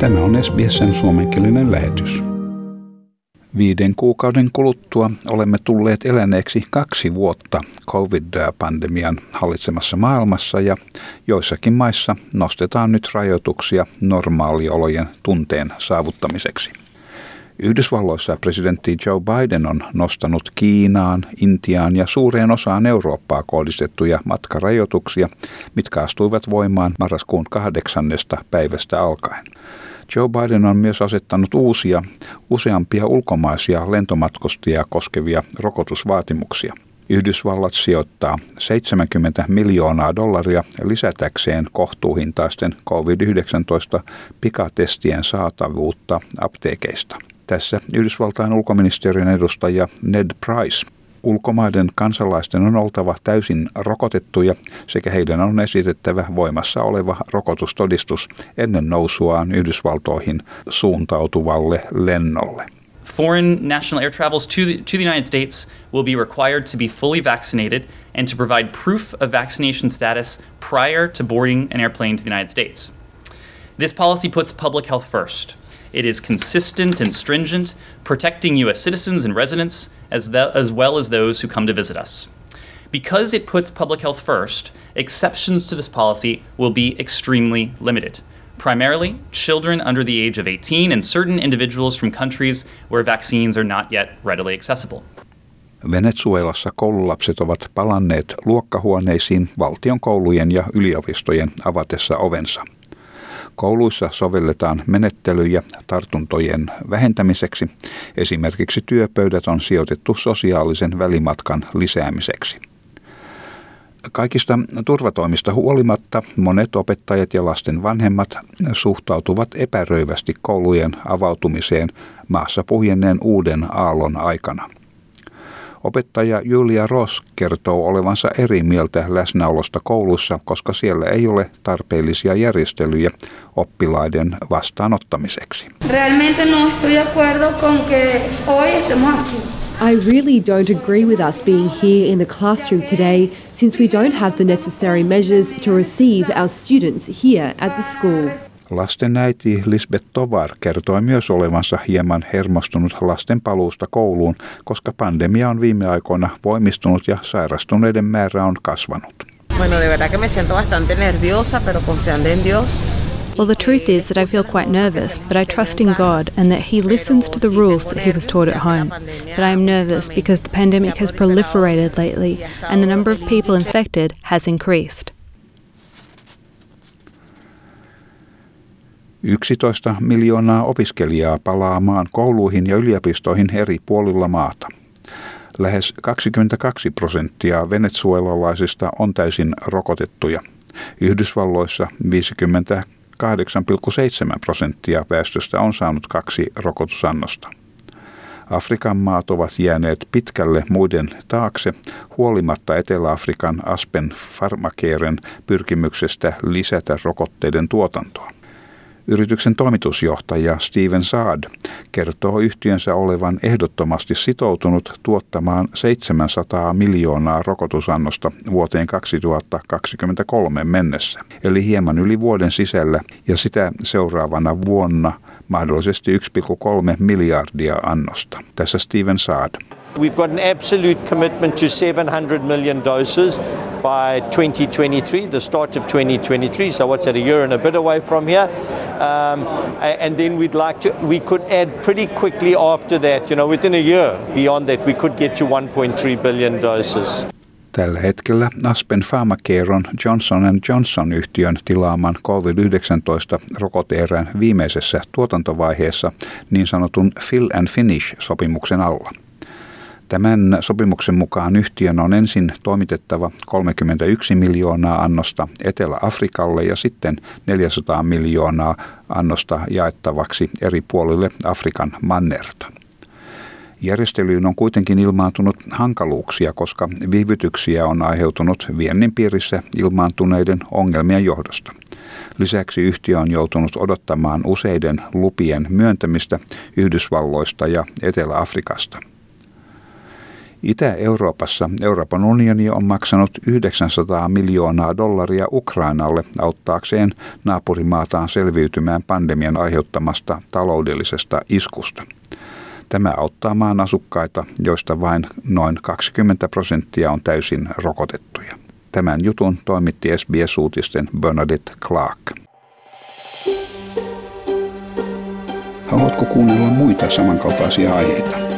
Tämä on SBSn suomenkielinen lähetys. Viiden kuukauden kuluttua olemme tulleet eläneeksi kaksi vuotta COVID-pandemian hallitsemassa maailmassa ja joissakin maissa nostetaan nyt rajoituksia normaaliolojen tunteen saavuttamiseksi. Yhdysvalloissa presidentti Joe Biden on nostanut Kiinaan, Intiaan ja suureen osaan Eurooppaa kohdistettuja matkarajoituksia, mitkä astuivat voimaan marraskuun kahdeksannesta päivästä alkaen. Joe Biden on myös asettanut uusia, useampia ulkomaisia lentomatkustajia koskevia rokotusvaatimuksia. Yhdysvallat sijoittaa 70 miljoonaa dollaria lisätäkseen kohtuuhintaisten COVID-19 pikatestien saatavuutta apteekeista. Tässä Yhdysvaltain ulkoministeriön edustaja Ned Price Ulkomaiden kansalaisten on oltava täysin rokotettuja sekä heidän on esitettävä voimassa oleva rokotustodistus ennen nousuaan Yhdysvaltoihin suuntautuvalle lennolle. Foreign national air travels to the, to the United States will be required to be fully vaccinated and to provide proof of vaccination status prior to boarding an airplane to the United States. This policy puts public health first. It is consistent and stringent, protecting U.S. citizens and residents as, the, as well as those who come to visit us. Because it puts public health first, exceptions to this policy will be extremely limited. Primarily, children under the age of 18 and certain individuals from countries where vaccines are not yet readily accessible. Venezuelassa koululapset ovat palanneet luokkahuoneisiin valtion koulujen ja yliopistojen avatessa ovensa – Kouluissa sovelletaan menettelyjä tartuntojen vähentämiseksi. Esimerkiksi työpöydät on sijoitettu sosiaalisen välimatkan lisäämiseksi. Kaikista turvatoimista huolimatta monet opettajat ja lasten vanhemmat suhtautuvat epäröivästi koulujen avautumiseen maassa puhjenneen uuden aallon aikana. Opettaja Julia Ross kertoo olevansa eri mieltä läsnäolosta koulussa, koska siellä ei ole tarpeellisia järjestelyjä oppilaiden vastaanottamiseksi. Realmente no estoy de acuerdo con que hoy estemos aquí. I really don't agree with us being here in the classroom today since we don't have the necessary measures to receive our students here at the school. Lasten äiti Lisbeth Tovar kertoi myös olevansa hieman hermostunut lasten paluusta kouluun, koska pandemia on viime aikoina voimistunut ja sairastuneiden määrä on kasvanut. Bueno, de verdad que me siento bastante nerviosa, pero confiando en Dios. Well, the truth is that I feel quite nervous, but I trust in God and that He listens to the rules that He was taught at home. But I am nervous because the pandemic has proliferated lately and the number of people infected has increased. 11 miljoonaa opiskelijaa palaa maan kouluihin ja yliopistoihin eri puolilla maata. Lähes 22 prosenttia venezuelalaisista on täysin rokotettuja. Yhdysvalloissa 58,7 prosenttia väestöstä on saanut kaksi rokotusannosta. Afrikan maat ovat jääneet pitkälle muiden taakse huolimatta Etelä-Afrikan Aspen Pharmacaren pyrkimyksestä lisätä rokotteiden tuotantoa. Yrityksen toimitusjohtaja Steven Saad kertoo yhtiönsä olevan ehdottomasti sitoutunut tuottamaan 700 miljoonaa rokotusannosta vuoteen 2023 mennessä, eli hieman yli vuoden sisällä ja sitä seuraavana vuonna mahdollisesti 1,3 miljardia annosta. Tässä Steven Saad. We've got an absolute commitment to 700 million doses by 2023, the start of 2023. So what's that, a year and a bit away from here? Um, and then we'd like to, we could add pretty quickly after that, you know, within a year beyond that, we could get to 1.3 billion doses. Tällä hetkellä Aspen Pharmacare on Johnson Johnson-yhtiön tilaaman COVID-19-rokoteerän viimeisessä tuotantovaiheessa niin sanotun fill and finish-sopimuksen alla. Tämän sopimuksen mukaan yhtiön on ensin toimitettava 31 miljoonaa annosta Etelä-Afrikalle ja sitten 400 miljoonaa annosta jaettavaksi eri puolille Afrikan mannerta. Järjestelyyn on kuitenkin ilmaantunut hankaluuksia, koska viivytyksiä on aiheutunut viennin piirissä ilmaantuneiden ongelmien johdosta. Lisäksi yhtiö on joutunut odottamaan useiden lupien myöntämistä Yhdysvalloista ja Etelä-Afrikasta. Itä-Euroopassa Euroopan unioni on maksanut 900 miljoonaa dollaria Ukrainalle auttaakseen naapurimaataan selviytymään pandemian aiheuttamasta taloudellisesta iskusta. Tämä auttaa maan asukkaita, joista vain noin 20 prosenttia on täysin rokotettuja. Tämän jutun toimitti SBS-uutisten Bernadette Clark. Haluatko kuunnella muita samankaltaisia aiheita?